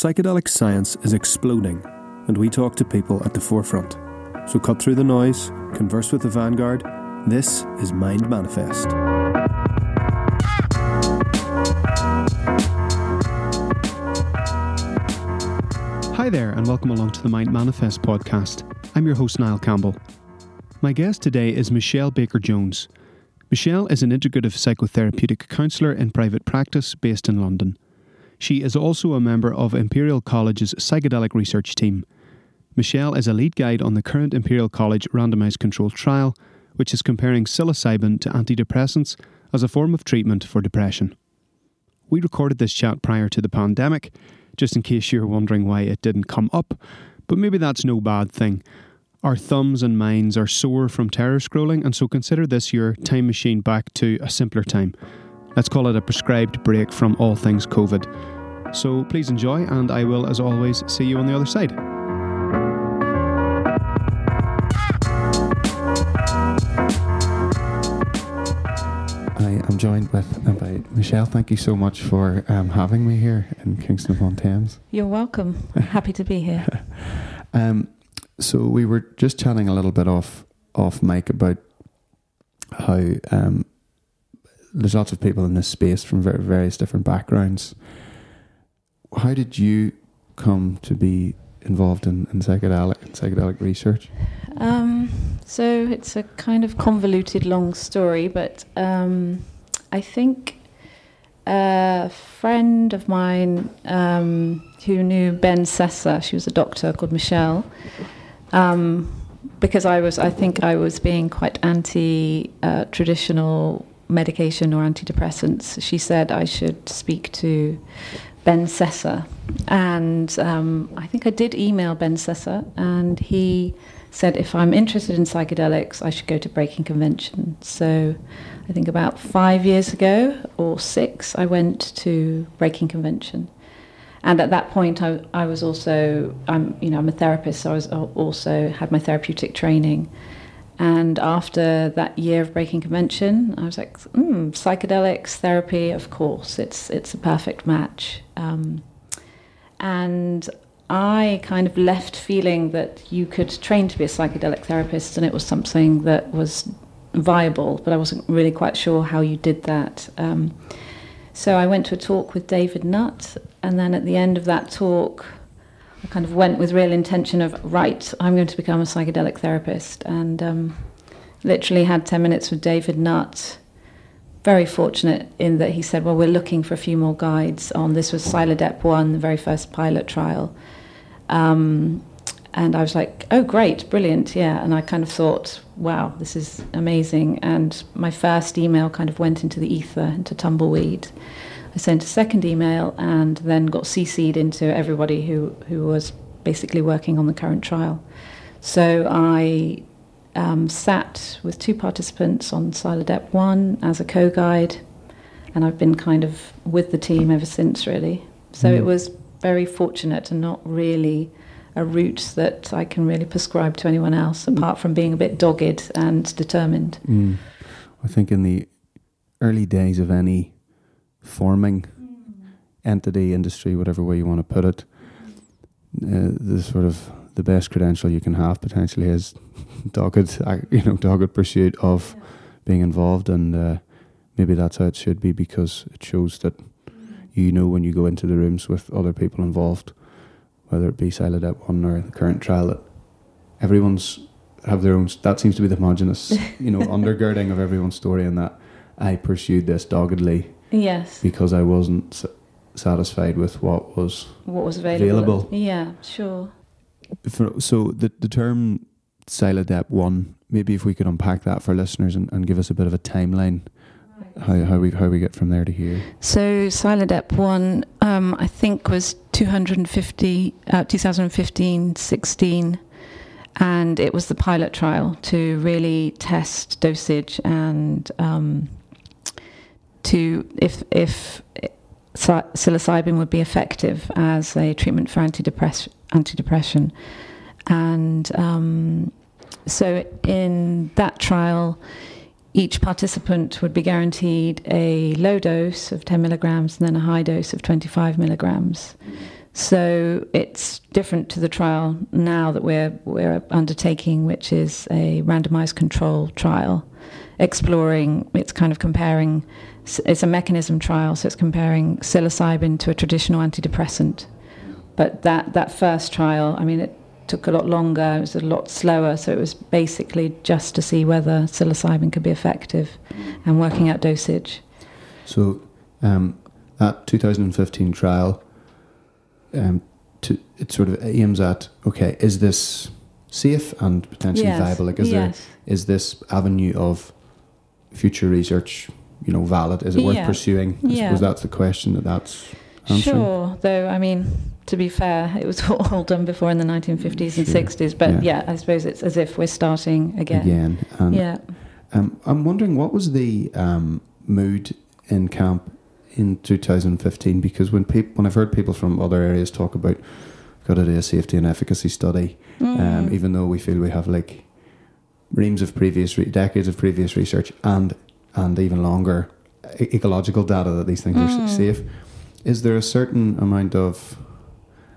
Psychedelic science is exploding, and we talk to people at the forefront. So cut through the noise, converse with the vanguard. This is Mind Manifest. Hi there, and welcome along to the Mind Manifest podcast. I'm your host, Niall Campbell. My guest today is Michelle Baker Jones. Michelle is an integrative psychotherapeutic counsellor in private practice based in London. She is also a member of Imperial College's psychedelic research team. Michelle is a lead guide on the current Imperial College randomised controlled trial, which is comparing psilocybin to antidepressants as a form of treatment for depression. We recorded this chat prior to the pandemic, just in case you're wondering why it didn't come up, but maybe that's no bad thing. Our thumbs and minds are sore from terror scrolling, and so consider this your time machine back to a simpler time. Let's call it a prescribed break from all things COVID. So please enjoy, and I will, as always, see you on the other side. I am joined with uh, by Michelle. Thank you so much for um, having me here in Kingston upon Thames. You're welcome. Happy to be here. um, so we were just chatting a little bit off off mic about how um, there's lots of people in this space from various different backgrounds. How did you come to be involved in, in psychedelic in psychedelic research? Um, so it's a kind of convoluted, long story, but um, I think a friend of mine um, who knew Ben Sessa, she was a doctor called Michelle, um, because I was, I think I was being quite anti-traditional uh, medication or antidepressants, she said I should speak to Ben Sessa. And um, I think I did email Ben Sessa, and he said if I'm interested in psychedelics, I should go to Breaking Convention. So I think about five years ago or six, I went to Breaking Convention. And at that point, I, I was also, I'm, you know, I'm a therapist, so I was also had my therapeutic training. And after that year of breaking convention, I was like, mm, psychedelics therapy, of course, it's it's a perfect match. Um, and I kind of left feeling that you could train to be a psychedelic therapist, and it was something that was viable, but I wasn't really quite sure how you did that. Um, so I went to a talk with David Nutt, and then at the end of that talk, I kind of went with real intention of, right, I'm going to become a psychedelic therapist. And um, literally had 10 minutes with David Nutt. Very fortunate in that he said, well, we're looking for a few more guides on this was Psilodep 1, the very first pilot trial. Um, and I was like, oh, great, brilliant, yeah. And I kind of thought, wow, this is amazing. And my first email kind of went into the ether, into tumbleweed. I sent a second email and then got CC'd into everybody who, who was basically working on the current trial. So I um, sat with two participants on Psilodep 1 as a co guide, and I've been kind of with the team ever since, really. So mm. it was very fortunate and not really a route that I can really prescribe to anyone else, mm. apart from being a bit dogged and determined. Mm. I think in the early days of any forming entity, industry, whatever way you want to put it, uh, the sort of the best credential you can have potentially is dogged, uh, you know, dogged pursuit of yeah. being involved, and uh, maybe that's how it should be because it shows that you know when you go into the rooms with other people involved, whether it be Psilodep One or the current trial, that everyone's have their own. That seems to be the homogenous, you know, undergirding of everyone's story, and that I pursued this doggedly Yes. Because I wasn't satisfied with what was what was available. available. Yeah, sure. For, so the the term Psilodep one, maybe if we could unpack that for listeners and, and give us a bit of a timeline. How, how we how we get from there to here? So Psilodep one, um, I think was 250, uh, 2015, 16, and it was the pilot trial to really test dosage and um, to if if psilocybin would be effective as a treatment for antidepress- antidepression, and um, so in that trial, each participant would be guaranteed a low dose of 10 milligrams and then a high dose of 25 milligrams. So it's different to the trial now that we're we're undertaking, which is a randomized control trial, exploring. It's kind of comparing. It's a mechanism trial, so it's comparing psilocybin to a traditional antidepressant. But that that first trial, I mean, it took a lot longer. It was a lot slower. So it was basically just to see whether psilocybin could be effective, and working out dosage. So um, that 2015 trial um, to it sort of aims at okay, is this safe and potentially Yes, viable? Like, is there yes. is this avenue of future research, you know, valid? Is it worth Yeah. pursuing? I Yeah. suppose that's the question that that's answering. Sure, though I mean, to be fair, it was all done before in the 1950s and Sure. 60s. But Yeah. yeah. I suppose it's as if we're starting again. Again, and Yeah. um, I'm wondering what was the um, mood in camp in 2015? Because when people, when I've heard people from other areas talk about got to do a safety and efficacy study, um, Mm. even though we feel we have like reams of previous re- decades of previous research and and even longer e- ecological data that these things are Mm. s- safe is there a certain amount of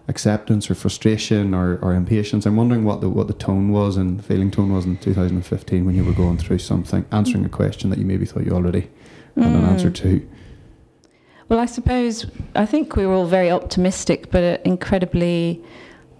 acceptance or frustration or, or impatience i'm wondering what the what the tone was and feeling tone was in 2015 when you were going through something answering a question that you maybe thought you already had an Mm. answer to Well, I suppose I think we were all very optimistic, but uh, incredibly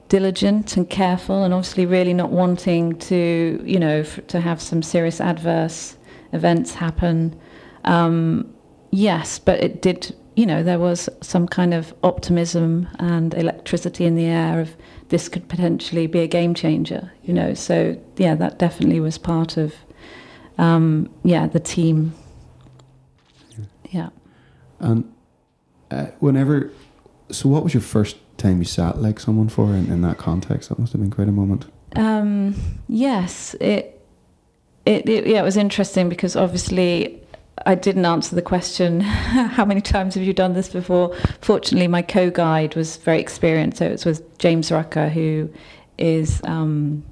diligent and careful, and obviously really not wanting to, you know, f- to have some serious adverse events happen. Um, yes, but it did. You know, there was some kind of optimism and electricity in the air of this could potentially be a game changer. You know, so yeah, that definitely was part of, um, yeah, the team. Yeah. and uh, whenever so what was your first time you sat like someone for in, in that context that must have been quite a moment Um, yes, it, it, it, yeah, it was interesting because obviously I didn't answer the question, how many times have you done this before? Fortunately, my co-guide was very experienced, so it was with James Rucker, who is um,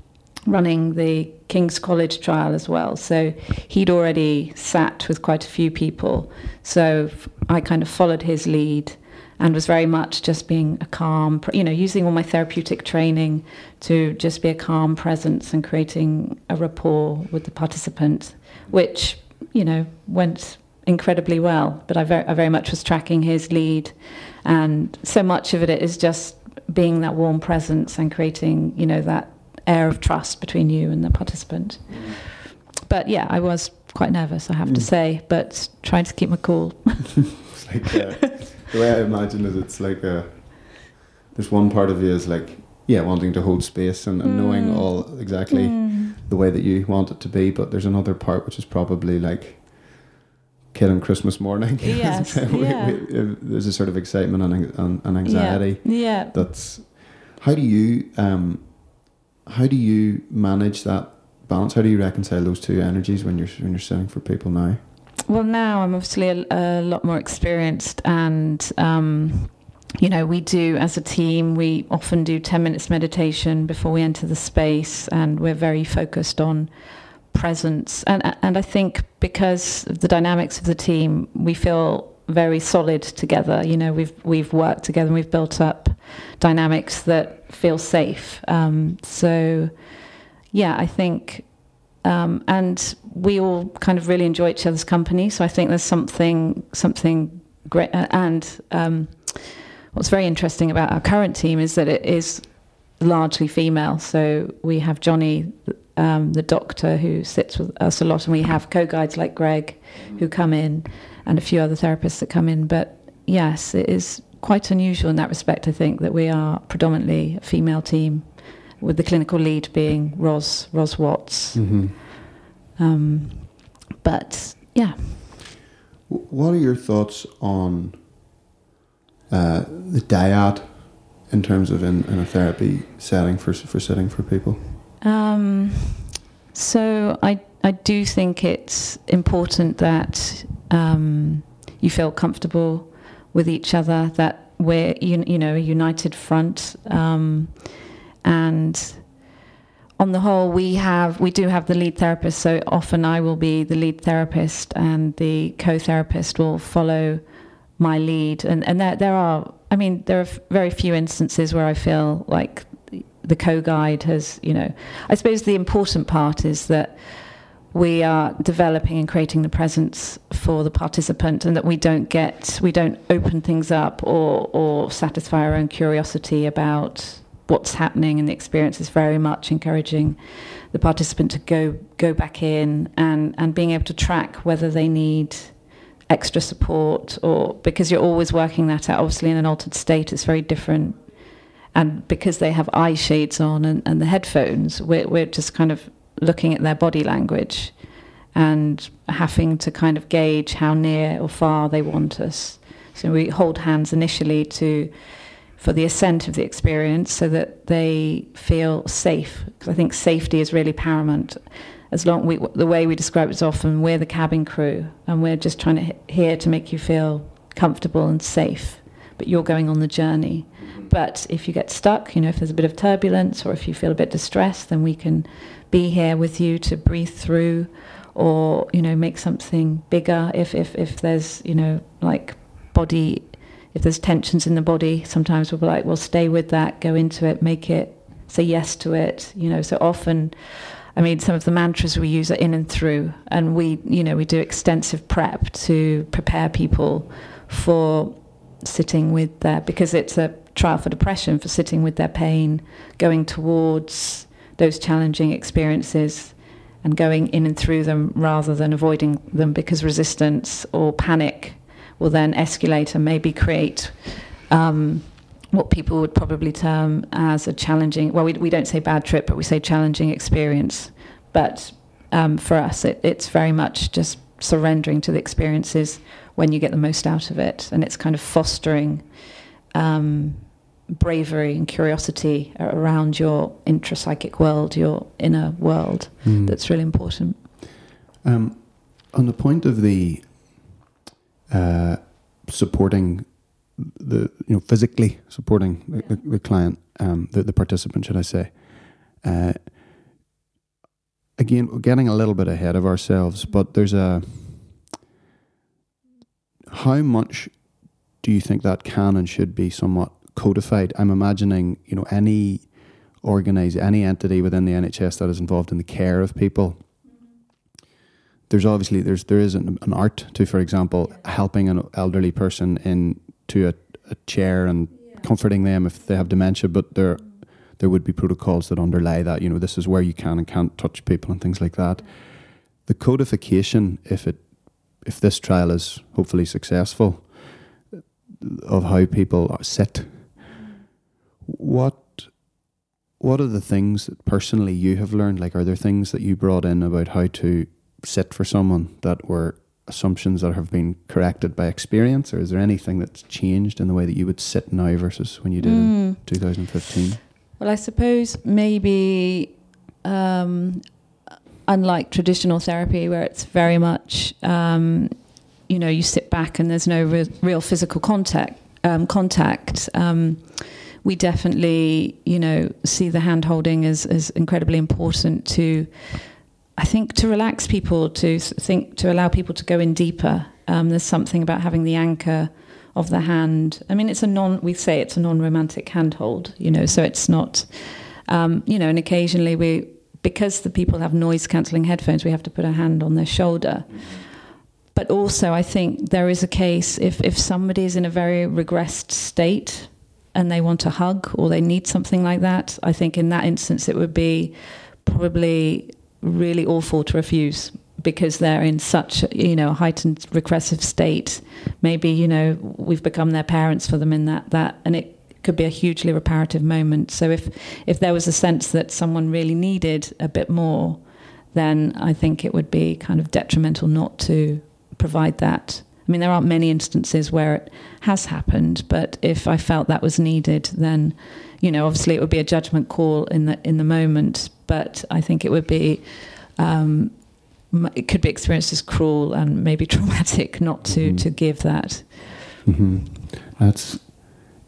running the King's College trial as well. So he'd already sat with quite a few people. So I kind of followed his lead and was very much just being a calm, you know, using all my therapeutic training to just be a calm presence and creating a rapport with the participant, which, you know, went incredibly well. But I very, I very much was tracking his lead. And so much of it is just being that warm presence and creating, you know, that air of trust between you and the participant. But yeah, I was quite nervous, I have to Mm. say, but trying to keep my cool. It's like uh, the way I imagine it. It's like uh, there's one part of you is like yeah, wanting to hold space and, and knowing Mm. all exactly Mm. the way that you want it to be. But there's another part which is probably like kid on Christmas morning. Yes, We- yeah. we- there's a sort of excitement and, and, and anxiety. Yeah. That's how do you um, how do you manage that balance? How do you reconcile those two energies when you're when you're sitting for people now? Well, now I'm obviously a, a lot more experienced, and um, you know, we do as a team. We often do ten minutes meditation before we enter the space, and we're very focused on presence. And and I think because of the dynamics of the team, we feel very solid together. You know, we've we've worked together, and we've built up dynamics that feel safe. Um, so, yeah, I think um, and we all kind of really enjoy each other's company. So I think there's something something great. And um, what's very interesting about our current team is that it is largely female. So we have Johnny, um, the doctor, who sits with us a lot, and we have co-guides like Greg, who come in, and a few other therapists that come in. But yes, it is quite unusual in that respect. I think that we are predominantly a female team with the clinical lead being Ros Ros Watts. Mm-hmm. Um, but yeah, What are your thoughts on uh, the dyad in terms of in, in a therapy setting for for sitting for people? um, so I I do think it's important that um, you feel comfortable with each other, that we're you, you know a united front, um, and on the whole, we have we do have the lead therapist. So often I will be the lead therapist, and the co-therapist will follow my lead. And and there there are I mean, there are very few instances where I feel like the co-guide has, you know, I suppose the important part is that we are developing and creating the presence for the participant and that we don't get we don't open things up or or satisfy our own curiosity about what's happening and the experience is very much encouraging the participant to go go back in and and being able to track whether they need extra support or because you're always working that out obviously in an altered state it's very different and because they have eye shades on and, and the headphones we're, we're just kind of looking at their body language and having to kind of gauge how near or far they want us. So we hold hands initially to for the ascent of the experience so that they feel safe because I think safety is really paramount. As long we, the way we describe it is often we're the cabin crew and we're just trying to here to make you feel comfortable and safe, but you're going on the journey. Mm-hmm. But if you get stuck, you know, if there's a bit of turbulence or if you feel a bit distressed, then we can be here with you to breathe through or you know make something bigger. If if if there's you know like body if there's tensions in the body sometimes we'll be like well stay with that go into it make it say yes to it you know. So often i mean some of the mantras we use are in and through and we you know we do extensive prep to prepare people for sitting with their because it's a trial for depression for sitting with their pain going towards those challenging experiences and going in and through them rather than avoiding them because resistance or panic will then escalate and maybe create um, what people would probably term as a challenging, well, we, we don't say bad trip, but we say challenging experience. But um, for us, it, it's very much just surrendering to the experiences when you get the most out of it. And it's kind of fostering. Um, bravery and curiosity around your intrapsychic world, your inner world. Mm. That's really important. Um, on the point of the uh, supporting the you know physically supporting the, the, the client, um, the, the participant, should I say? Uh, again, we're getting a little bit ahead of ourselves, but there's a how much do you think that can and should be somewhat codified. I'm imagining, you know, any organize any entity within the NHS that is involved in the care of people. There's obviously there's there is an, an art to, for example, helping an elderly person into a, a chair and yeah. comforting them if they have dementia. But there there would be protocols that underlie that. You know, this is where you can and can't touch people and things like that. The codification, if it if this trial is hopefully successful, of how people sit mm. what what are the things that personally you have learned? Like, are there things that you brought in about how to sit for someone that were assumptions that have been corrected by experience, or is there anything that's changed in the way that you would sit now versus when you did mm. in 2015? Well, I suppose maybe um, unlike traditional therapy, where it's very much um, you know you sit back and there's no re- real physical contact. Um, contact um, we definitely, you know, see the hand holding as, as incredibly important to, I think, to relax people, to think, to allow people to go in deeper. Um, there's something about having the anchor of the hand. I mean, it's a non, we say it's a non romantic handhold, you know, so it's not, um, you know, and occasionally we, because the people have noise cancelling headphones, we have to put a hand on their shoulder. But also, I think there is a case if, if somebody is in a very regressed state, and they want a hug or they need something like that, I think in that instance it would be probably really awful to refuse because they're in such you know a heightened regressive state. Maybe you know we've become their parents for them in that that, and it could be a hugely reparative moment. So if if there was a sense that someone really needed a bit more, then I think it would be kind of detrimental not to provide that. I mean, there aren't many instances where it has happened, but if I felt that was needed, then, you know, obviously it would be a judgment call in the in the moment. But I think it would be, um, it could be experienced as cruel and maybe traumatic not to mm-hmm. to give that. Mm-hmm. That's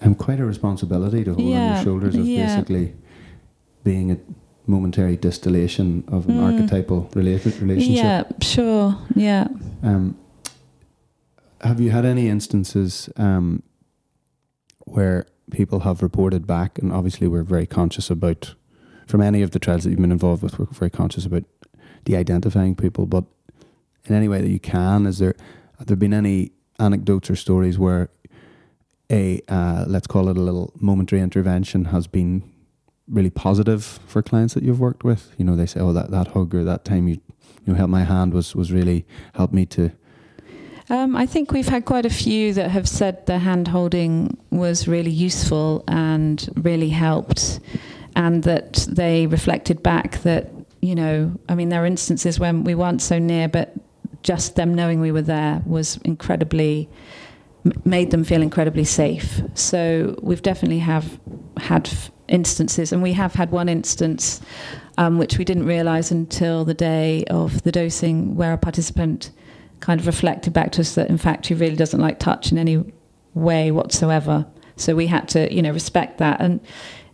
um, quite a responsibility to hold yeah, on your shoulders of yeah. basically being a momentary distillation of an mm. archetypal related relationship. Yeah, sure. Yeah. Um, have you had any instances um, where people have reported back, and obviously we're very conscious about, from any of the trials that you've been involved with, we're very conscious about de-identifying people. But in any way that you can, is there have there been any anecdotes or stories where a uh, let's call it a little momentary intervention has been really positive for clients that you've worked with? You know, they say, "Oh, that that hug or that time you you know helped my hand was was really helped me to." Um, I think we've had quite a few that have said the hand holding was really useful and really helped, and that they reflected back that you know, I mean, there are instances when we weren't so near, but just them knowing we were there was incredibly made them feel incredibly safe. So we've definitely have had instances, and we have had one instance um, which we didn't realise until the day of the dosing, where a participant kind of reflected back to us that in fact she really doesn't like touch in any way whatsoever. So we had to, you know, respect that, and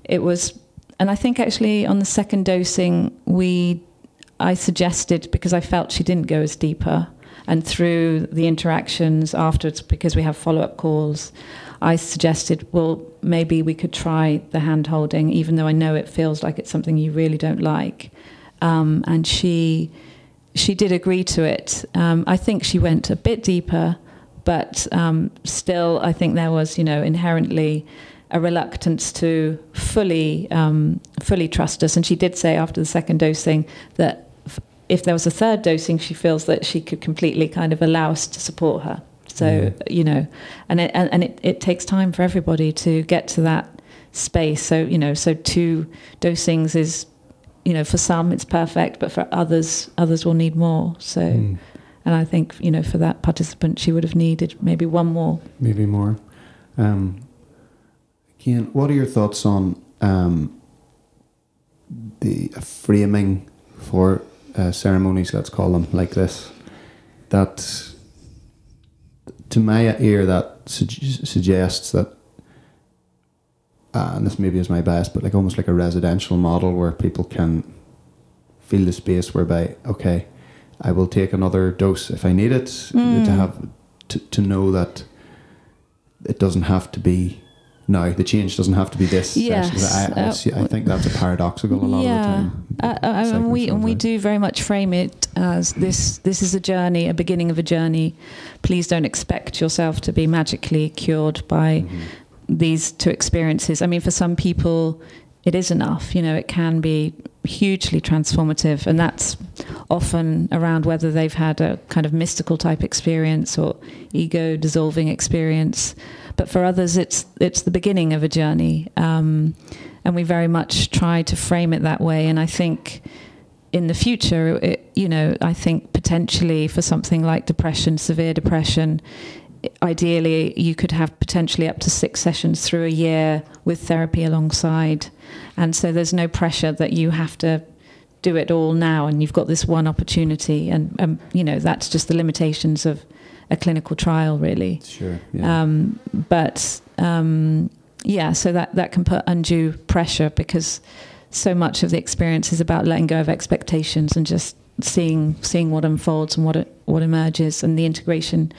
it was. And I think actually on the second dosing, we I suggested because I felt she didn't go as deeper, and through the interactions afterwards, because we have follow up calls, I suggested, well, maybe we could try the hand holding, even though I know it feels like it's something you really don't like. Um, and she she did agree to it. Um, I think she went a bit deeper, but um, still, I think there was, you know, inherently a reluctance to fully um, fully trust us. And she did say after the second dosing that if there was a third dosing, she feels that she could completely kind of allow us to support her. So yeah. you know, and it, and, and it, it takes time for everybody to get to that space. So you know, so two dosings is, you know, for some it's perfect, but for others, others will need more. So, mm. and I think you know, for that participant, she would have needed maybe one more, maybe more. Um, what are your thoughts on um, the framing for uh, ceremonies, let's call them like this, that to my ear that su- suggests that, uh, and this maybe is my bias, but like almost like a residential model where people can feel the space whereby okay, I will take another dose if I need it mm. to have to, to know that it doesn't have to be no, the change doesn't have to be this. Yes, I, I, I, think that's a paradoxical a lot yeah. of the time. Uh, uh, and we and we do very much frame it as this. This is a journey, a beginning of a journey. Please don't expect yourself to be magically cured by mm-hmm. These two experiences. I mean, for some people, it is enough. You know, it can be hugely transformative, and that's often around whether they've had a kind of mystical type experience or ego dissolving experience but for others, it's it's the beginning of a journey, um, and we very much try to frame it that way. And I think in the future, it, you know, I think potentially for something like depression, severe depression, ideally you could have potentially up to six sessions through a year with therapy alongside, and so there's no pressure that you have to do it all now and you've got this one opportunity and um, you know that's just the limitations of a clinical trial, really. Sure. Yeah. Um, but um, yeah, so that that can put undue pressure because so much of the experience is about letting go of expectations and just seeing seeing what unfolds and what it, what emerges, and the integration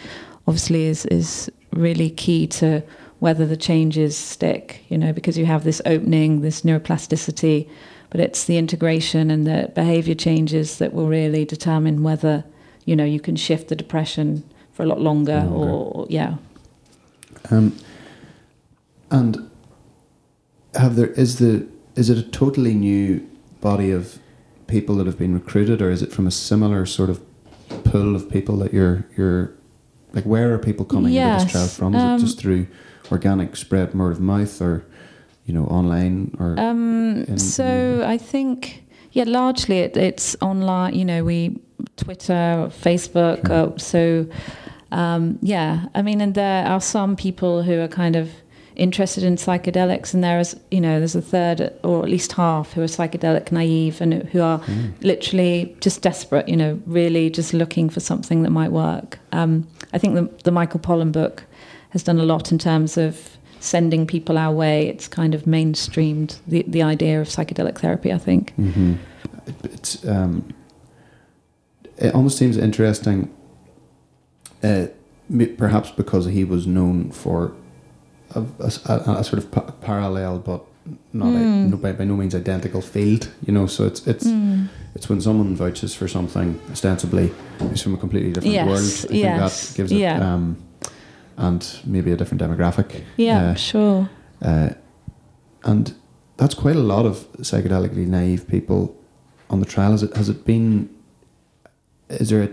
obviously is is really key to whether the changes stick. You know, because you have this opening, this neuroplasticity, but it's the integration and the behavior changes that will really determine whether you know you can shift the depression for a lot longer, longer. or yeah. Um, and have there is the is it a totally new body of people that have been recruited, or is it from a similar sort of pool of people that you're you're like? Where are people coming yes. into this trial from? Is um, it just through organic spread, word of mouth, or you know, online or? Um, in, so in I think yeah, largely it, it's online. You know, we Twitter, Facebook. Sure. Uh, so um, yeah, I mean, and there are some people who are kind of interested in psychedelics, and there is, you know, there's a third or at least half who are psychedelic naive and who are mm. literally just desperate, you know, really just looking for something that might work. Um, I think the, the Michael Pollan book has done a lot in terms of sending people our way. It's kind of mainstreamed the, the idea of psychedelic therapy, I think. Mm-hmm. It's, um, it almost seems interesting uh, perhaps because he was known for a, a, a sort of pa- parallel, but not Mm. no, by, by no means identical field. You know, so it's it's Mm. it's when someone vouches for something ostensibly is from a completely different Yes, world. I think yes, that gives it yeah. um, and maybe a different demographic. Yeah, Uh, sure. uh, and that's quite a lot of psychedelically naive people on the trial. Has it has it been? Is there a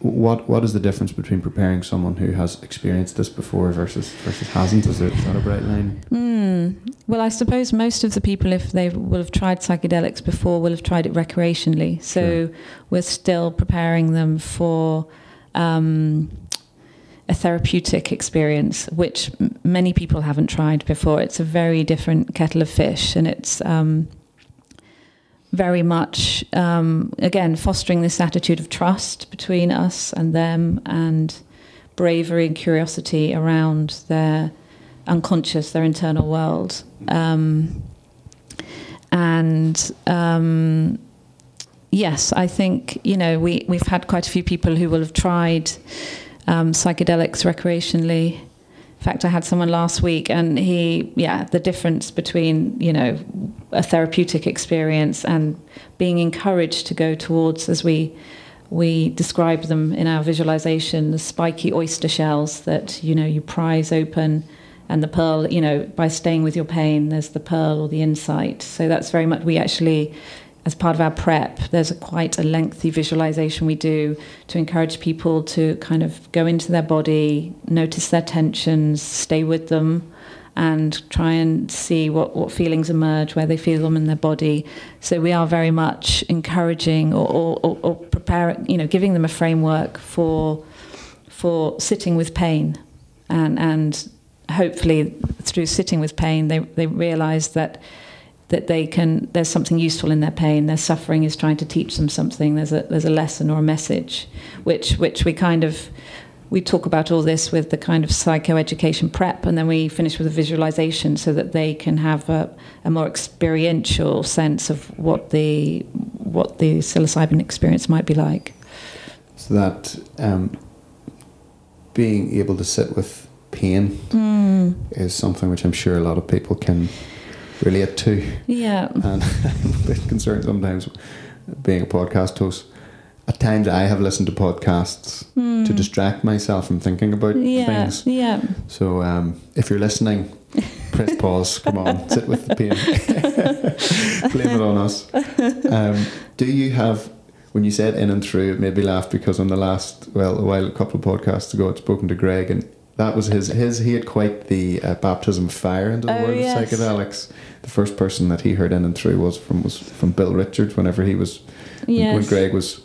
what what is the difference between preparing someone who has experienced this before versus versus hasn't? Is there is that a bright line? Mm. Well, I suppose most of the people, if they will have tried psychedelics before, will have tried it recreationally. So Sure. we're still preparing them for um, a therapeutic experience, which m- many people haven't tried before. It's a very different kettle of fish, and it's um, very much um, again fostering this attitude of trust between us and them, and bravery and curiosity around their unconscious, their internal world. Um, and um, yes, I think you know we we've had quite a few people who will have tried um, psychedelics recreationally. In fact, I had someone last week, and he, yeah, the difference between you know a therapeutic experience and being encouraged to go towards, as we we describe them in our visualization, the spiky oyster shells that you know you prise open, and the pearl, you know, by staying with your pain, there's the pearl or the insight. So that's very much we actually as part of our prep, there's a quite a lengthy visualization we do to encourage people to kind of go into their body, notice their tensions, stay with them, and try and see what, what feelings emerge, where they feel them in their body. So we are very much encouraging or, or, or, or preparing, you know, giving them a framework for for sitting with pain, and and hopefully through sitting with pain, they they realise that that they can there's something useful in their pain. Their suffering is trying to teach them something. There's a there's a lesson or a message which which we kind of we talk about all this with the kind of psychoeducation prep and then we finish with a visualization so that they can have a, a more experiential sense of what the what the psilocybin experience might be like. So that um, being able to sit with pain mm, is something which I'm sure a lot of people can relate to. yeah And I'm a bit concerned sometimes being a podcast host. At times, I have listened to podcasts to distract myself from thinking about Hmm. yeah things. yeah So, um, if you're listening, press pause. Come on, sit with the pain. Blame it on us. Um, do you have? When you said in and through, it made me laugh because on the last, well, a while, a couple of podcasts ago, I'd spoken to Greg, and that was his. His he had quite the uh, baptism of fire into the Oh, world yes. of psychedelics. The first person that he heard in and through was from was from Bill Richards. Whenever he was when- when Greg was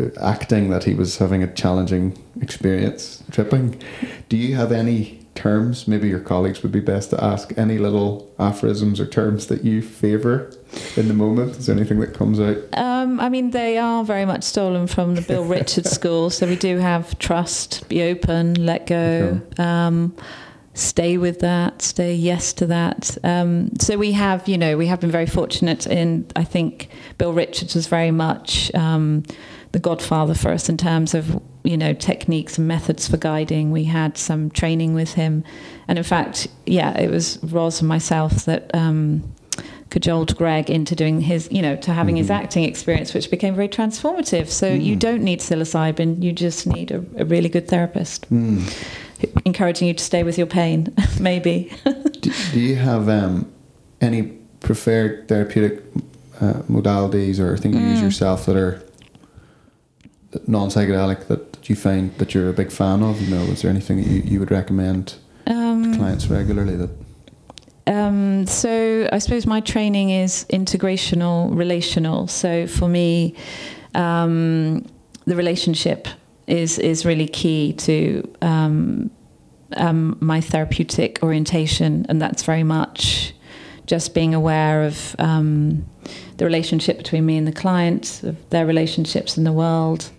uh, acting that he was having a challenging experience tripping. Do you have any terms? Maybe your colleagues would be best to ask. Any little aphorisms or terms that you favour in the moment? Is there anything that comes out? Um, I mean, they are very much stolen from the Bill Richards school. So we do have trust, be open, let go, um, stay with that, stay yes to that. Um, so we have, you know, we have been very fortunate in, I think Bill Richards was very much um, the godfather for us in terms of, you know, techniques and methods for guiding. We had some training with him. And in fact, yeah, it was Roz and myself that. Um, cajoled Greg into doing his, you know, to having his Mhm. acting experience, which became very transformative. So you Mm. don't need psilocybin; you just need a, a really good therapist, Hmm. encouraging you to stay with your pain. Maybe. Do, do you have um, any preferred therapeutic uh, modalities or things you use Mm. yourself that are non psychedelic that, that you find that you're a big fan of? You know, is there anything that you, you would recommend to Um, clients regularly that? Um, so I suppose my training is integrational, relational. So for me, um, the relationship is is really key to um, um, my therapeutic orientation, and that's very much just being aware of um, the relationship between me and the client, of their relationships in the world,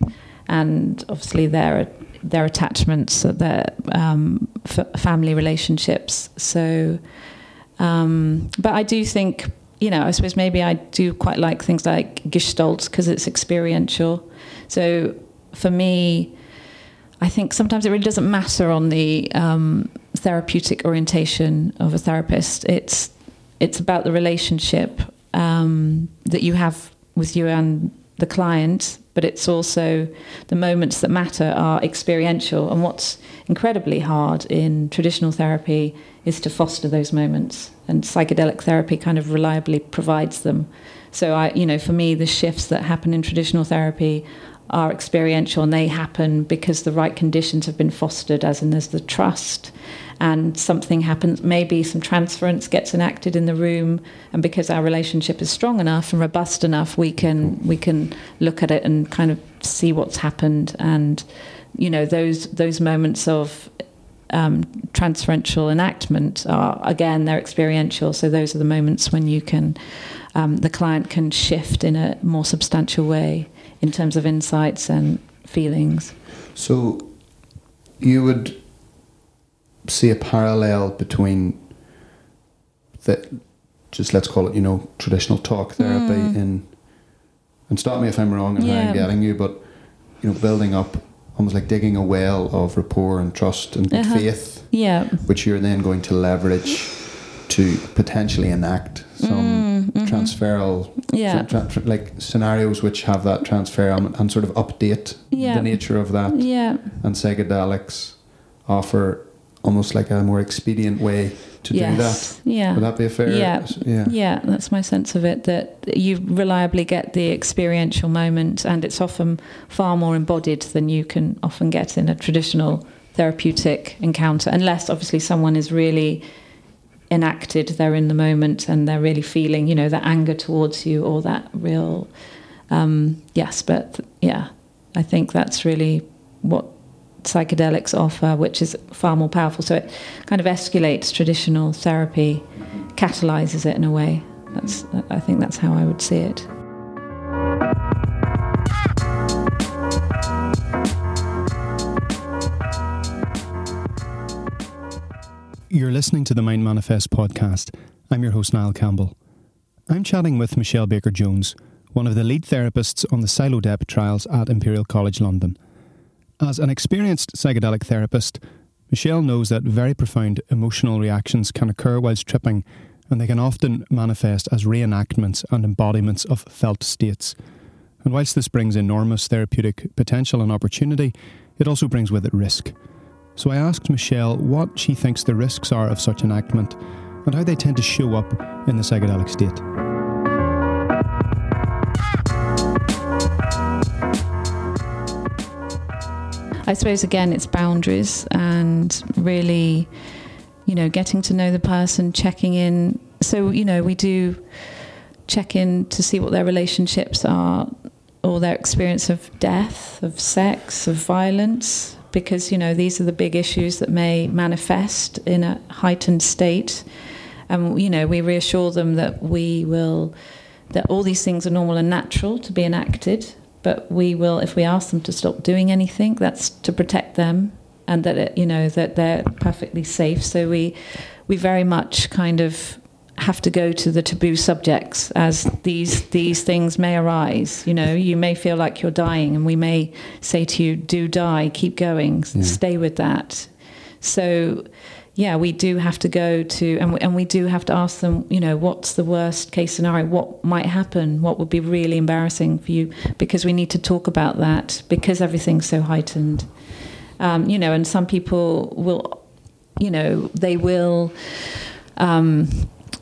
and obviously their their attachments, their um, f- family relationships. So. Um, but I do think, you know, I suppose maybe I do quite like things like Gestalt because it's experiential. So for me, I think sometimes it really doesn't matter on the um, therapeutic orientation of a therapist. It's it's about the relationship um, that you have with you and the client, but it's also the moments that matter are experiential. And what's incredibly hard in traditional therapy is to foster those moments, and psychedelic therapy kind of reliably provides them. So I, you know, for me, the shifts that happen in traditional therapy are experiential and they happen because the right conditions have been fostered, as in there's the trust and something happens, maybe some transference gets enacted in the room, and because our relationship is strong enough and robust enough, we can we can look at it and kind of see what's happened, and you know those those moments of um, transferential enactment are again they're experiential. So those are the moments when you can um, the client can shift in a more substantial way in terms of insights and feelings. So you would see a parallel between the just let's call it you know traditional talk therapy mm. in and stop me if I'm wrong in yeah. how I'm getting you, but you know building up almost like digging a well of rapport and trust and uh-huh. faith, yeah, which you're then going to leverage to potentially enact some mm, mm-hmm. transferal, yeah. tra- tra- like scenarios which have that transfer and, and sort of update yeah. the nature of that. Yeah. And psychedelics offer almost like a more expedient way to yes. do that. Yeah. Would that be a fair? Yeah. yeah. Yeah. That's my sense of it. That you reliably get the experiential moment, and it's often far more embodied than you can often get in a traditional therapeutic encounter, unless obviously someone is really enacted. They're in the moment, and they're really feeling, you know, that anger towards you or that real. Um, yes, but yeah, I think that's really what psychedelics offer, which is far more powerful. So it kind of escalates traditional therapy, catalyzes it in a way. That's, I think that's how I would see it. You're listening to the Mind Manifest podcast. I'm your host, Niall Campbell. I'm chatting with Michelle Baker Jones, one of the lead therapists on the Psilodep trials at Imperial College London. As an experienced psychedelic therapist, Michelle knows that very profound emotional reactions can occur whilst tripping, and they can often manifest as reenactments and embodiments of felt states. And whilst this brings enormous therapeutic potential and opportunity, it also brings with it risk. So I asked Michelle what she thinks the risks are of such enactment and how they tend to show up in the psychedelic state. I suppose again it's boundaries and really, you know, getting to know the person, checking in. So you know, we do check in to see what their relationships are or their experience of death, of sex, of violence, because you know these are the big issues that may manifest in a heightened state. And you know, we reassure them that we will that all these things are normal and natural to be enacted but we will if we ask them to stop doing anything that's to protect them and that it, you know that they're perfectly safe. So we we very much kind of have to go to the taboo subjects as these these things may arise. You know you may feel like you're dying and we may say to you do die keep going yeah. stay with that. So yeah, we do have to go to, and we, and we do have to ask them, you know, what's the worst case scenario? What might happen? What would be really embarrassing for you? Because we need to talk about that because everything's so heightened. Um, you know, and some people will, you know, they will. Um,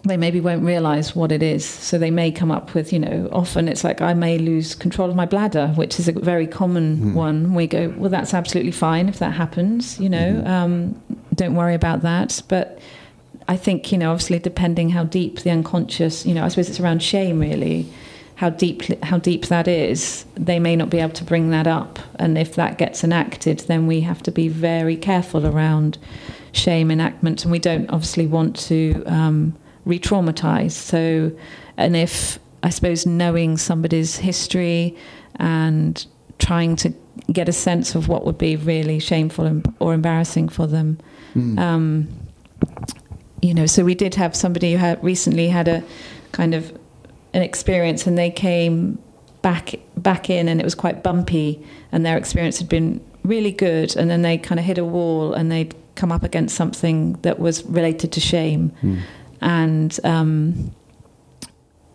they maybe won't realize what it is. So they may come up with, you know, often it's like I may lose control of my bladder, which is a very common mm. one. We go, well, that's absolutely fine if that happens, you know, mm-hmm. um, don't worry about that. But I think, you know, obviously depending how deep the unconscious, you know, I suppose it's around shame really, how deep how deep that is. They may not be able to bring that up, and if that gets enacted, then we have to be very careful around shame enactment, and we don't obviously want to. Um, re-traumatize. So, and if I suppose knowing somebody's history and trying to get a sense of what would be really shameful or embarrassing for them. Mm. Um, you know, so we did have somebody who had recently had a kind of an experience, and they came back back in, and it was quite bumpy, and their experience had been really good, and then they kind of hit a wall and they'd come up against something that was related to shame, Mm. And um,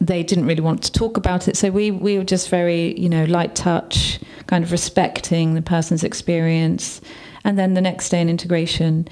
they didn't really want to talk about it. So we we were just very you know light touch, kind of respecting the person's experience, and then the next day in integration,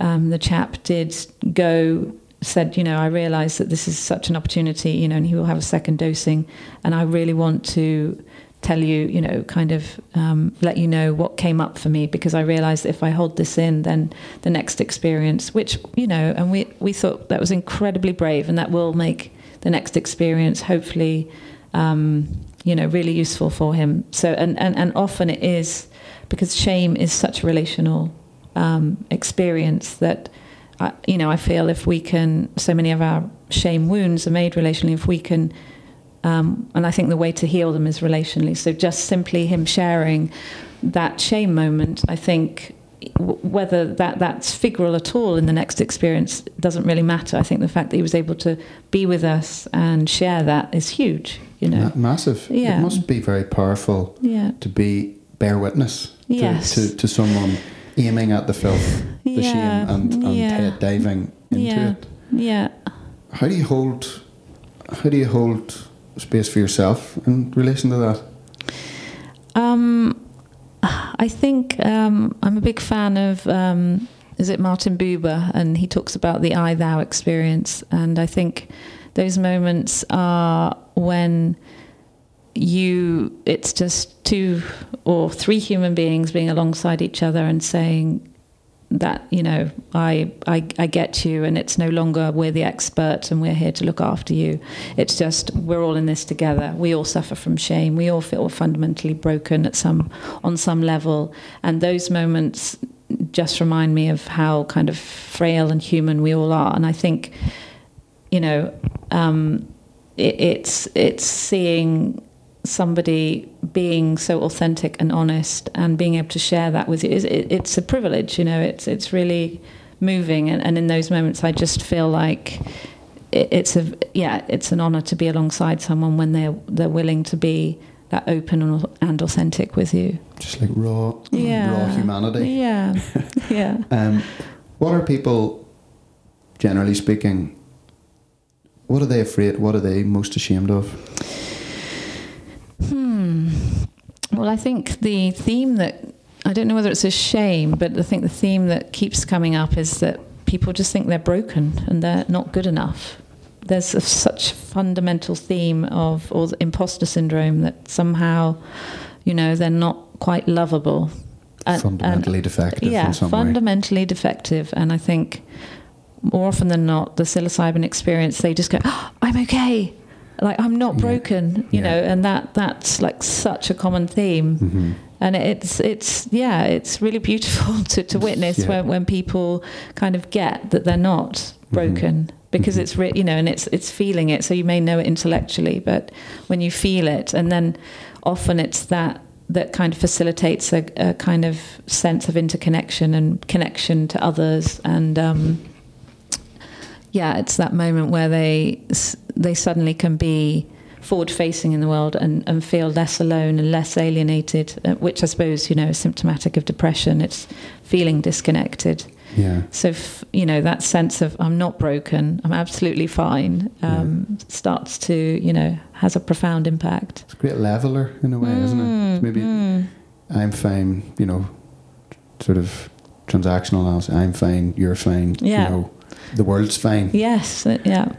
um, the chap did go said you know I realise that this is such an opportunity you know and he will have a second dosing, and I really want to tell you, you know, kind of um, let you know what came up for me because I realised that if I hold this in, then the next experience, which you know, and we we thought that was incredibly brave, and that will make the next experience hopefully, um, you know, really useful for him. So, and and and often it is because shame is such a relational um, experience that. I, you know, I feel if we can, so many of our shame wounds are made relationally. If we can um, and I think the way to heal them is relationally. So just simply him sharing that shame moment, I think whether that that's figural at all in the next experience doesn't really matter. I think the fact that he was able to be with us and share that is huge. You know, Ma- massive. Yeah. It must be very powerful yeah, to be bear witness to, Yes. to, to someone aiming at the filth, the Yeah, shame, and, and yeah. head diving into Yeah. it. yeah. How do you hold? How do you hold space for yourself in relation to that? Um, I think um, I'm a big fan of. Um, is it Martin Buber? And he talks about the I thou experience. And I think those moments are when you, it's just two or three human beings being alongside each other and saying, that you know I, I I get you and it's no longer we're the experts and we're here to look after you. It's just we're all in this together. We all suffer from shame. We all feel fundamentally broken at some on some level. And those moments just remind me of how kind of frail and human we all are. And I think you know um, it, it's it's seeing somebody being so authentic and honest and being able to share that with you is it, it's a privilege you know it's it's really moving and, and in those moments I just feel like it, it's a yeah it's an honor to be alongside someone when they're they're willing to be that open and, authentic with you Just like raw, yeah raw humanity. yeah yeah Um, what are people, generally speaking, what are they afraid? What are they most ashamed of? Hmm. Well, I think the theme that I don't know whether it's a shame, but I think the theme that keeps coming up is that people just think they're broken and they're not good enough. There's a, such fundamental theme of or the imposter syndrome that somehow, you know, they're not quite lovable. And- and- Fundamentally defective yeah, in some way. fundamentally defective. And I think more often than not, the psilocybin experience, they just go, oh, "I'm okay." Like I'm not Yeah. broken, you Yeah. know, and that that's like such a common theme hmm and it's it's yeah it's really beautiful to, to witness Yeah. when, when people kind of get that they're not broken because Mhm. it's re- you know and it's it's feeling it so you may know it intellectually but when you feel it and then often it's that that kind of facilitates a, a kind of sense of interconnection and connection to others and um, yeah it's that moment where they they suddenly can be forward facing in the world and, and feel less alone and less alienated, uh, which I suppose, you know, is symptomatic of depression. It's feeling disconnected. Yeah. So, f- you know, that sense of I'm not broken, I'm absolutely fine, um, starts to, you know, has a profound impact. It's a great leveler in a way, isn't it? It's maybe Mm. I'm fine, you know, sort of transactional analysis. I'm fine, you're fine, Yeah. you know, the world's fine. Yes, uh, yeah.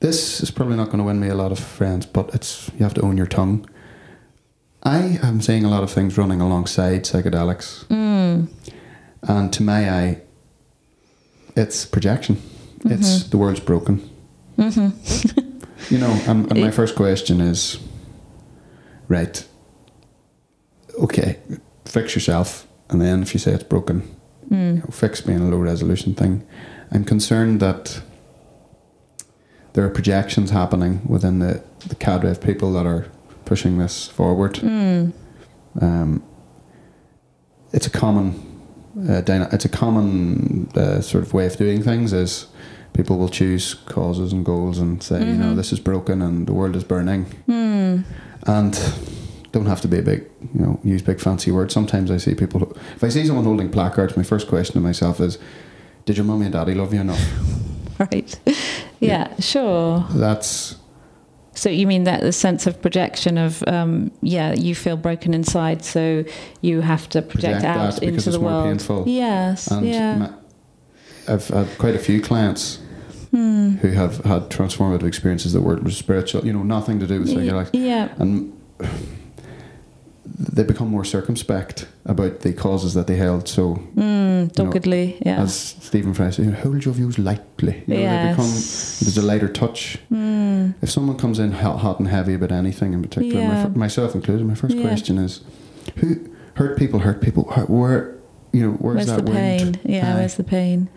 This is probably not going to win me a lot of friends, but it's you have to own your tongue. I am seeing a lot of things running alongside psychedelics, Mm. and to my eye, it's projection. It's the world's broken. hmm You know, and, and my first question is, right? Okay, fix yourself, and then if you say it's broken, you Mm. know, fix being a low resolution thing. I'm concerned that there are projections happening within the, the cadre of people that are pushing this forward. Mm. Um, it's a common, uh, dyna- it's a common uh, sort of way of doing things. Is people will choose causes and goals and say, you know, Mhm. this is broken and the world is burning, Mm. and don't have to be a big, you know, use big fancy words. Sometimes I see people. If I see someone holding placards, my first question to myself is, "Did your mummy and daddy love you enough?" right. Yeah, sure. That's So you mean that the sense of projection of um, yeah, you feel broken inside, so you have to project, Project out into it's the more world. painful. Yes, and yeah. I've had quite a few clients Hmm. who have had transformative experiences that were spiritual. You know, nothing to do with psychedelics, Yeah, and they become more circumspect about the causes that they held. So, mm, doggedly. Yeah. as Stephen Fry said, hold your views lightly. You know, they become there's a lighter touch. Mm, If someone comes in hot, hot and heavy about anything in particular, my Yeah. fir- myself included, my first Yeah. question is, who hurt people? Hurt people. Where, you know, where's, where's that the pain? Yeah, Aye. where's the pain?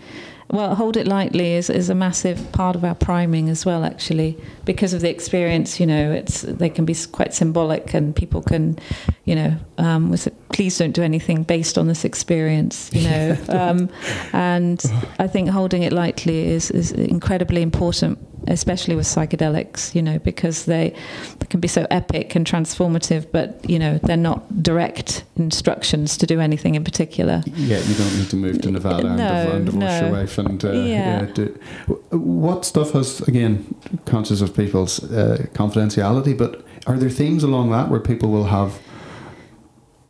Well, hold it lightly is, is a massive part of our priming as well, actually, because of the experience. You know, it's they can be quite symbolic, and people can, you know, um, was it, please don't do anything based on this experience. You know, um, and I think holding it lightly is is incredibly important, especially with psychedelics. You know, because they, they can be so epic and transformative, but you know, they're not direct instructions to do anything in particular. Yeah, you don't need to move to Nevada and, No, and your no. wife. And uh, Yeah. yeah. do, what stuff has again conscious of people's uh, confidentiality? But are there themes along that where people will have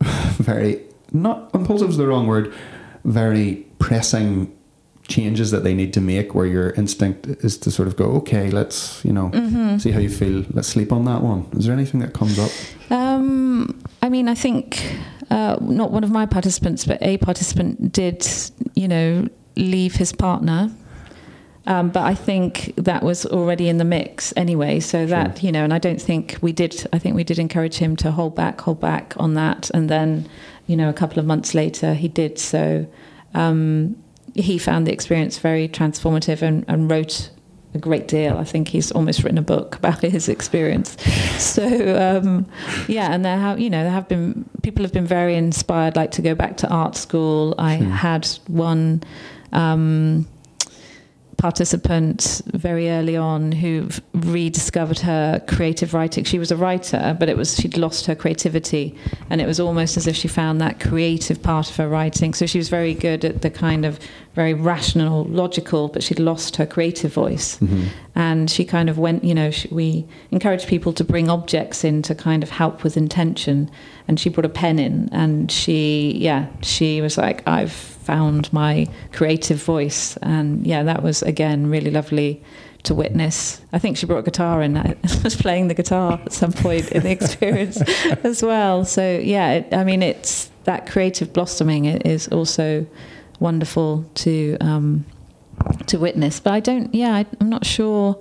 very not impulsive is the wrong word, very pressing changes that they need to make where your instinct is to sort of go okay let's you know Mm-hmm. see how you feel let's sleep on that one is there anything that comes up Um, I mean, I think uh, not one of my participants, but a participant did, you know, leave his partner. Um, but I think that was already in the mix anyway. So that, you know, and I don't think we did, I think we did encourage him to hold back, hold back on that. And then, you know, a couple of months later, he did. So um, he found the experience very transformative and, and wrote a great deal. I think he's almost written a book about his experience. So um, yeah, and there have you know there have been people have been very inspired, like to go back to art school. I Hmm. had one. Um, participant very early on who rediscovered her creative writing she was a writer but it was she'd lost her creativity and it was almost as if she found that creative part of her writing so she was very good at the kind of very rational logical but she'd lost her creative voice. Mm-hmm. and she kind of went you know she, we encourage people to bring objects in to kind of help with intention. And she brought a pen in and she yeah she was like i've found my creative voice. And yeah that was again really lovely to witness. I think she brought a guitar in. I was playing the guitar at some point in the experience as well. So yeah it, i mean it's that creative blossoming is also wonderful to um, to witness. But I don't. Yeah, I, I'm not sure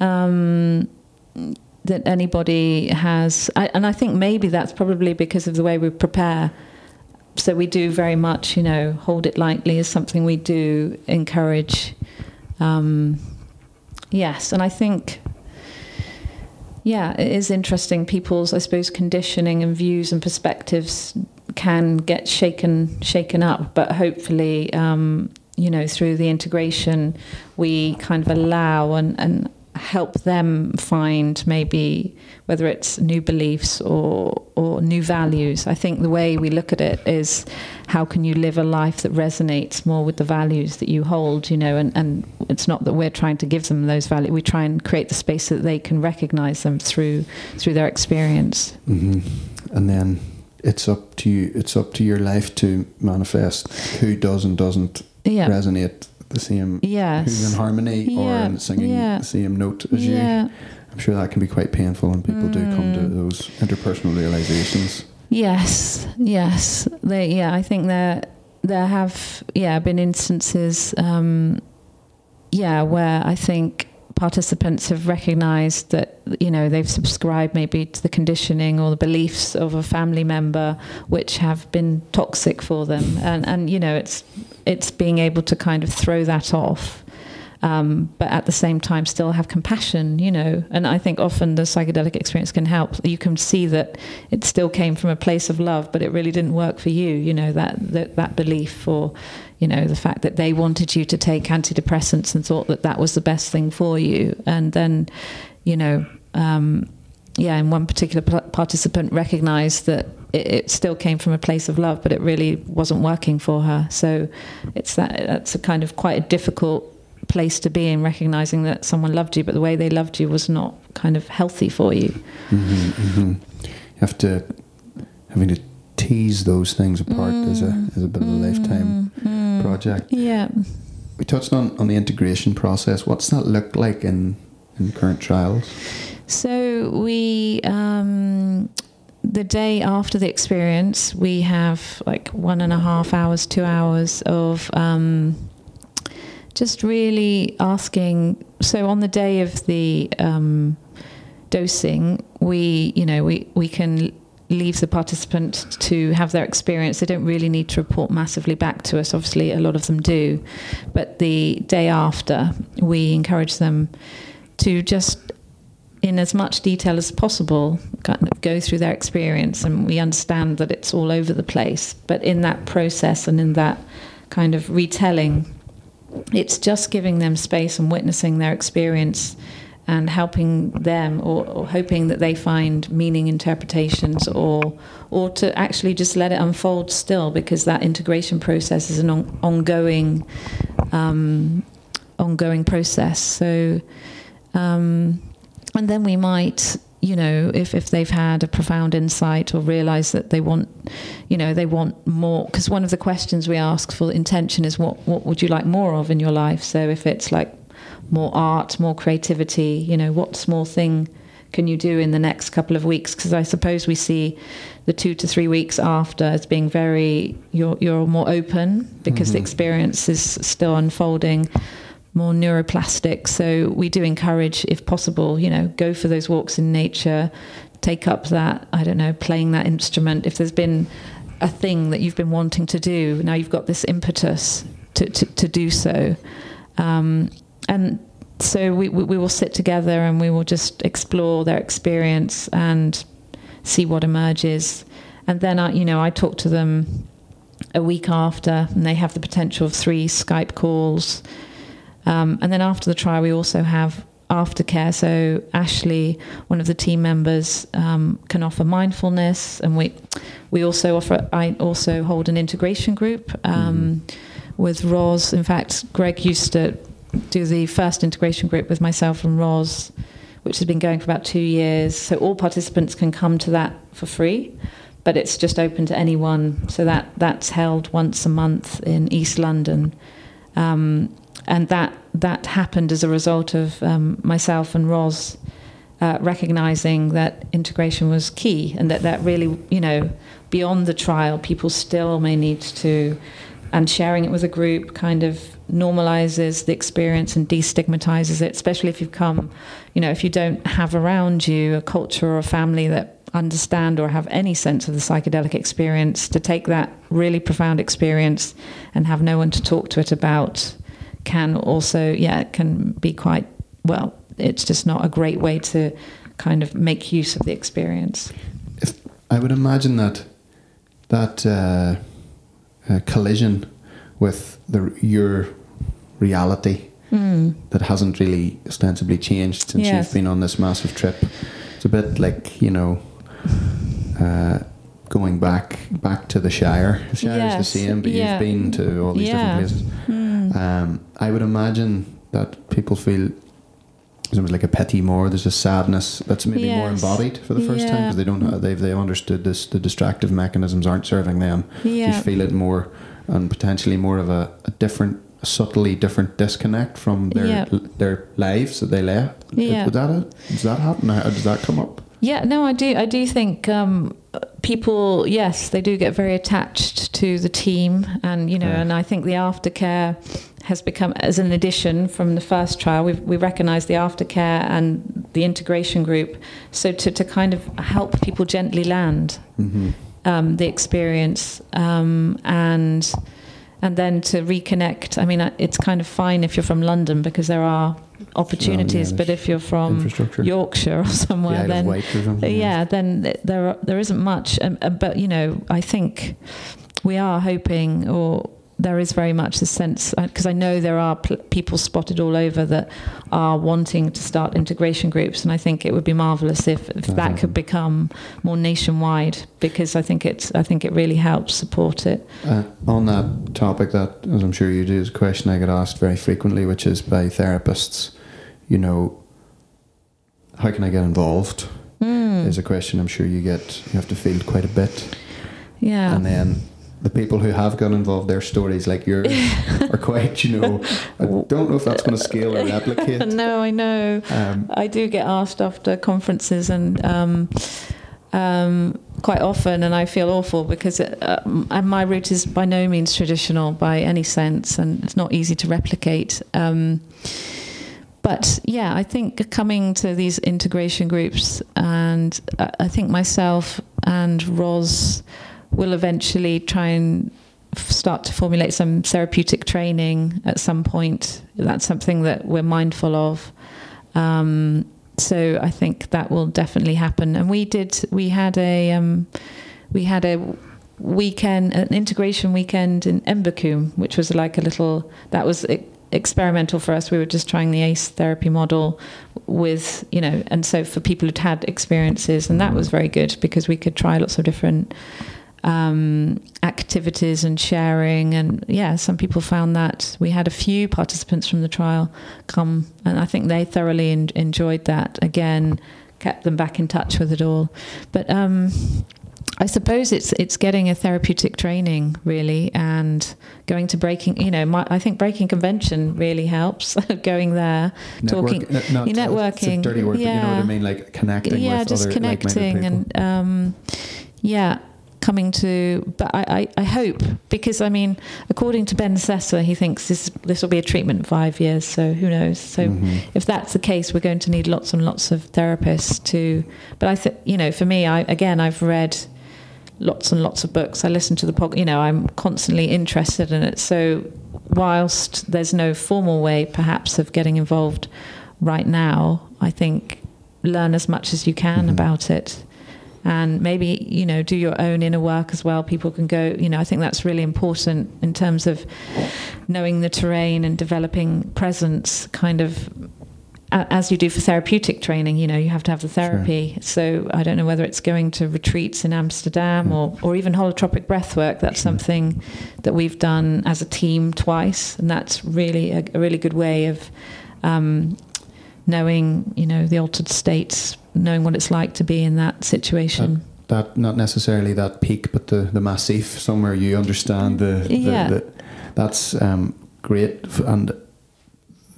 um, that anybody has. I, and I think maybe that's probably because of the way we prepare. So we do very much, you know, hold it lightly is something we do encourage. Um, yes, and I think. Yeah, it is interesting. People's, I suppose, conditioning and views and perspectives can get shaken shaken up, but hopefully, um, you know, through the integration, we kind of allow and, and help them find maybe whether it's new beliefs or or new values. I think the way we look at it is how can you live a life that resonates more with the values that you hold, you know, and, and it's not that we're trying to give them those values. We try and create the space so that they can recognize them through through their experience. hmm And then it's up to you. It's up to your life to manifest who does and doesn't Yeah. resonate the same. Who's in Yes. harmony or in singing yeah. the same note as you. I'm sure that can be quite painful when people do come to Mm. those interpersonal realizations. Yes, yes. They, yeah, I think there there have yeah been instances, um, yeah, where I think participants have recognised that you know they've subscribed maybe to the conditioning or the beliefs of a family member which have been toxic for them, and and you know it's it's being able to kind of throw that off. Um, but at the same time, still have compassion, you know. And I think often the psychedelic experience can help. You can see that it still came from a place of love, but it really didn't work for you. You know that that, that belief, or you know the fact that they wanted you to take antidepressants and thought that that was the best thing for you, and then you know. Um, yeah, and one particular p- participant recognised that it, it, still came from a place of love, but it really wasn't working for her. So it's that that's a kind of quite a difficult place to be in, recognizing that someone loved you, but the way they loved you was not kind of healthy for you. Mm-hmm, mm-hmm. You have to having to tease those things apart mm, as a as a bit of a lifetime mm, project. Yeah. We touched on on the integration process. What's that look like in in current trials? So we. Um, the day after the experience, we have like one and a half hours, two hours of um, just really asking. So on the day of the um, dosing, we, you know, we, we can leave the participant to have their experience. They don't really need to report massively back to us. Obviously, a lot of them do. But the day after, we encourage them to just, in as much detail as possible, kind of go through their experience. And we understand that it's all over the place. But in that process and in that kind of retelling, it's just giving them space and witnessing their experience and helping them or, or, hoping that they find meaning interpretations or or to actually just let it unfold still because that integration process is an on, ongoing um, ongoing process so um, and then we might you know, if, if they've had a profound insight or realize that they want, you know, they want more, because one of the questions we ask for intention is what, what would you like more of in your life? So if it's like more art, more creativity, you know, what small thing can you do in the next couple of weeks? Because I suppose we see the two to three weeks after as being very, you're, you're more open because mm-hmm. the experience is still unfolding more neuroplastic. So we do encourage, if possible, you know, go for those walks in nature, take up that, I don't know, playing that instrument. If there's been a thing that you've been wanting to do, now you've got this impetus to, to, to do so. Um, and so we, we will sit together and we will just explore their experience and see what emerges. And then I, you know, I talk to them a week after, and they have the potential of three Skype calls um, and then after the trial, we also have aftercare. So Ashley, one of the team members, um, can offer mindfulness, and we we also offer. I also hold an integration group um, mm-hmm. with Ros. In fact, Greg used to do the first integration group with myself and Ros, which has been going for about two years. So all participants can come to that for free. But it's just open to anyone, so that that's held once a month in East London. Um, and that that happened as a result of um, myself and Ros uh, recognizing that integration was key, and that that really, you know, beyond the trial, people still may need to, and sharing it with a group kind of normalizes the experience and destigmatizes it, especially if you've come, you know, if you don't have around you a culture or a family that understand or have any sense of the psychedelic experience, to take that really profound experience and have no one to talk to it about can also, yeah, it can be quite, well, it's just not a great way to kind of make use of the experience. If I would imagine that that uh, uh, collision with the your reality mm. that hasn't really ostensibly changed since yes. you've been on this massive trip. It's a bit like you know. Uh, going back back to the Shire. The Shire yes. is the same, but yeah. you've been to all these yeah. different places. Mm. Um, I would imagine that people feel it's almost like a petite mort. There's a sadness that's maybe yes. more embodied for the first yeah. time because they don't have, they've they've understood this. The distractive mechanisms aren't serving them. You feel it more and potentially more of a, a different, a subtly different disconnect from their yeah. their lives that they left. Yeah. Does that does that happen? How does that come up? Yeah, no, I do. I do think um, people, yes, they do get very attached to the team, and you know, yeah. and I think the aftercare has become as an addition from the first trial. We we recognise the aftercare and the integration group, so to to kind of help people gently land mm-hmm. um, the experience um, and and then to reconnect. I mean, it's kind of fine if you're from London because there are opportunities, but if you're from Yorkshire or somewhere, then or yeah, yeah, then there there isn't much. Um, uh, but you know, I think we are hoping or there is very much a sense because I know there are pl- people spotted all over that are wanting to start integration groups, and I think it would be marvelous if, if that could become more nationwide because I think it's I think it really helps support it. Uh, on that topic, that as I'm sure you do, is a question I get asked very frequently, which is by therapists. You know, how can I get involved? Mm. Is a question I'm sure you get. You have to field quite a bit, Yeah. and then the people who have got involved, their stories like yours are quite. You know, I don't know if that's going to scale or replicate. no, I know. Um, I do get asked after conferences and um, um, quite often, and I feel awful because it, uh, my route is by no means traditional by any sense, and it's not easy to replicate. Um, but yeah, I think coming to these integration groups, and uh, I think myself and Ros will eventually try and start to formulate some therapeutic training at some point. That's something that we're mindful of. Um, so I think that will definitely happen. And we did. We had a um, we had a weekend, an integration weekend in Embakum, which was like a little. That was experimental for us. We were just trying the ACE therapy model with you know, and so for people who'd had experiences, and that was very good because we could try lots of different um, activities and sharing. And yeah, some people found that we had a few participants from the trial come, and I think they thoroughly en- enjoyed that. Again, kept them back in touch with it all. But um, I suppose it's it's getting a therapeutic training really, and going to breaking. You know, my, I think Breaking Convention really helps. going there, talking, network- uh, not- you're It's a networking. dirty word, but you know what I Yeah. mean, like connecting yeah, just other connecting and um, yeah, coming to. But I, I, I hope because I mean, according to Ben Sessa, he thinks this this will be a treatment in five years. So who knows? So Mhm. if that's the case, we're going to need lots and lots of therapists to. But I think you know, for me, I again, I've read lots and lots of books. I listen to the pod. You know, I'm constantly interested in it. So whilst there's no formal way, perhaps, of getting involved right now, I think learn as much as you can Mhm. about it. And maybe, you know, do your own inner work as well. People can go, you know, I think that's really important in terms of knowing the terrain and developing presence kind of as you do for therapeutic training, you know, you have to have the therapy. So I don't know whether it's going to retreats in Amsterdam or, or even holotropic breath work. That's something that we've done as a team twice, and that's really a, a really good way of um, knowing, you know, the altered states, knowing what it's like to be in that situation. that not necessarily that peak, but the the massif somewhere you understand the, the, Yeah. the that's um, great. And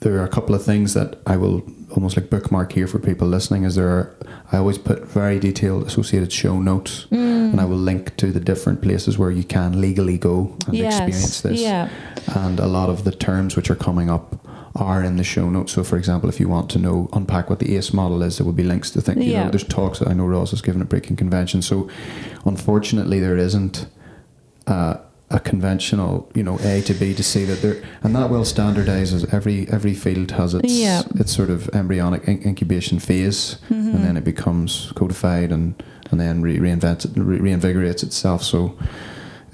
there are a couple of things that I will almost like bookmark here for people listening. Is there are I always put very detailed associated show notes, Mm. and I will link to the different places where you can legally go and experience this. Yeah. And a lot of the terms which are coming up are in the show notes. So, for example, if you want to know, unpack what the ACE model is, there will be links to things. You Yeah. know, there's talks that I know Ros has given at Breaking Convention. So, unfortunately, there isn't uh, a conventional, you know, A to B to C that there, and that will standardise as every every field has its Yeah. its sort of embryonic in- incubation phase, Mhm. and then it becomes codified and and then re- reinvents it, re- reinvigorates itself. So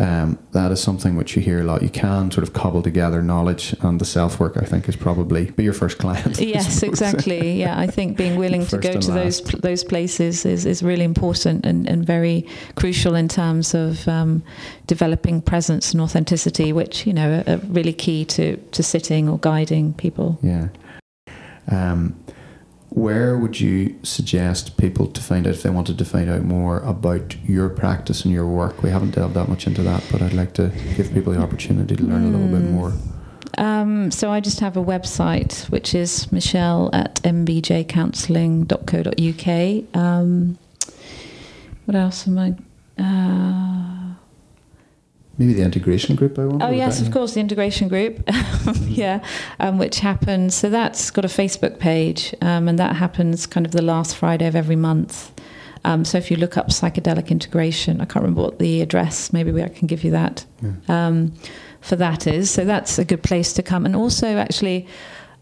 um, that is something which you hear a lot. You can sort of cobble together knowledge, and the self work I think is probably be your first client. Yes, exactly. Yeah, I think being willing to go to those last. those places is, is really important and, and very crucial in terms of um, developing presence and authenticity, which you know are, are really key to to sitting or guiding people. Yeah. Um, where would you suggest people to find out if they wanted to find out more about your practice and your work? We haven't delved that much into that, but I'd like to give people the opportunity to learn a little bit Mm. more. Um, so I just have a website which is michelle at mbjcounselling.co.uk. Um, what else am I? Uh, Maybe the integration group. I wonder. Oh yes, of course, the integration group, yeah, um, which happens. So that's got a Facebook page, um, and that happens kind of the last Friday of every month. Um, so if you look up psychedelic integration, I can't remember what the address. Maybe we- I can give you that. Um, for that is so that's a good place to come, and also actually.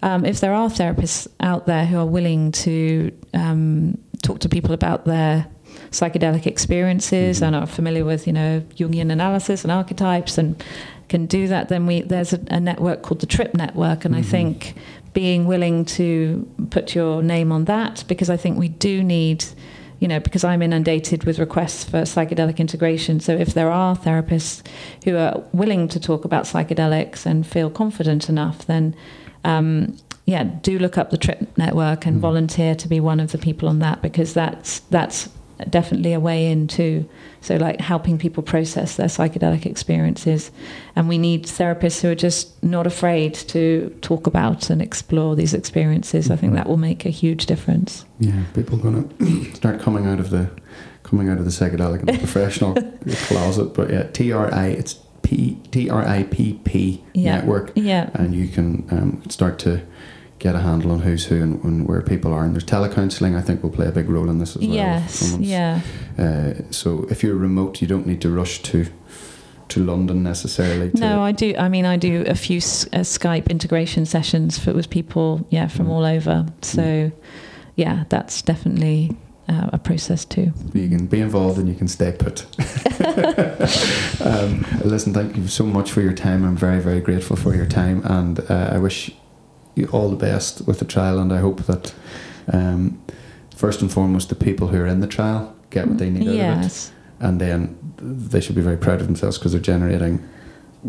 Um, if there are therapists out there who are willing to um, talk to people about their psychedelic experiences and are familiar with, you know, Jungian analysis and archetypes and can do that, then we there's a, a network called the Trip Network, and mm-hmm. I think being willing to put your name on that because I think we do need you know, because I'm inundated with requests for psychedelic integration. So if there are therapists who are willing to talk about psychedelics and feel confident enough, then um, yeah, do look up the Trip Network and mm. volunteer to be one of the people on that because that's that's definitely a way into so like helping people process their psychedelic experiences. And we need therapists who are just not afraid to talk about and explore these experiences. I think mm-hmm. that will make a huge difference. Yeah people are going to start coming out of the coming out of the psychedelic and the professional closet but yeah tri it's p t-r-i-p-p yeah. network. Yeah. And you can um, start to get a handle on who's who and, and, where people are. And there's telecounselling, I think, will play a big role in this as well. Yes, yeah. Uh, so if you're remote, you don't need to rush to to London necessarily. To no, I do. I mean, I do a few uh, Skype integration sessions for with people, yeah, from mm. all over. So, mm. yeah, that's definitely uh, a process too. You can be involved and you can stay put. um, listen, thank you so much for your time. I'm very, very grateful for your time, and uh, I wish all the best with the trial, and I hope that um, first and foremost the people who are in the trial get what they need yes. out of it, and then they should be very proud of themselves because they're generating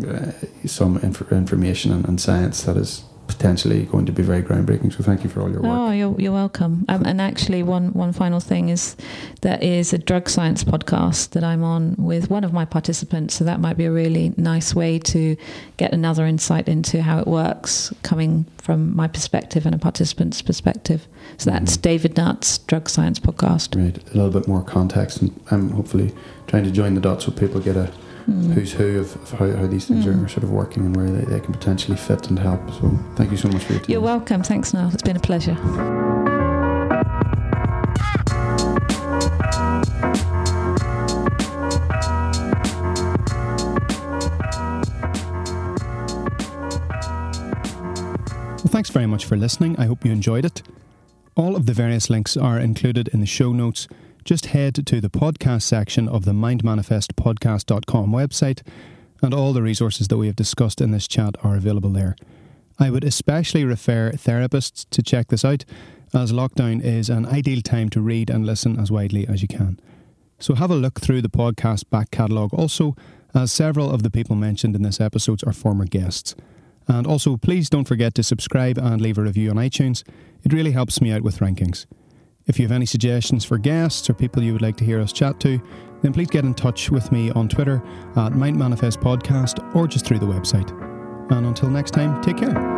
uh, some inf- information and, and, science that is potentially going to be very groundbreaking. So thank you for all your work. Oh, you're, you're welcome. Um, and actually, one one final thing is there is a drug science podcast that I'm on with one of my participants. So that might be a really nice way to get another insight into how it works, coming from my perspective and a participant's perspective. So that's mm-hmm. David Nutt's drug science podcast. Right, a little bit more context, and I'm hopefully trying to join the dots so people get a mm. who's who of, of how, how, these things mm. are sort of working and where they, they can potentially fit and help. So thank you so much for your time. You're welcome. Thanks, Niall. It's been a pleasure. Well, thanks very much for listening. I hope you enjoyed it. All of the various links are included in the show notes just head to the podcast section of the mindmanifestpodcast.com website, and all the resources that we have discussed in this chat are available there. I would especially refer therapists to check this out, as lockdown is an ideal time to read and listen as widely as you can. So have a look through the podcast back catalogue also, as several of the people mentioned in this episode are former guests. And also, please don't forget to subscribe and leave a review on iTunes. It really helps me out with rankings. If you have any suggestions for guests or people you would like to hear us chat to, then please get in touch with me on Twitter at Mind Manifest Podcast or just through the website. And until next time, take care.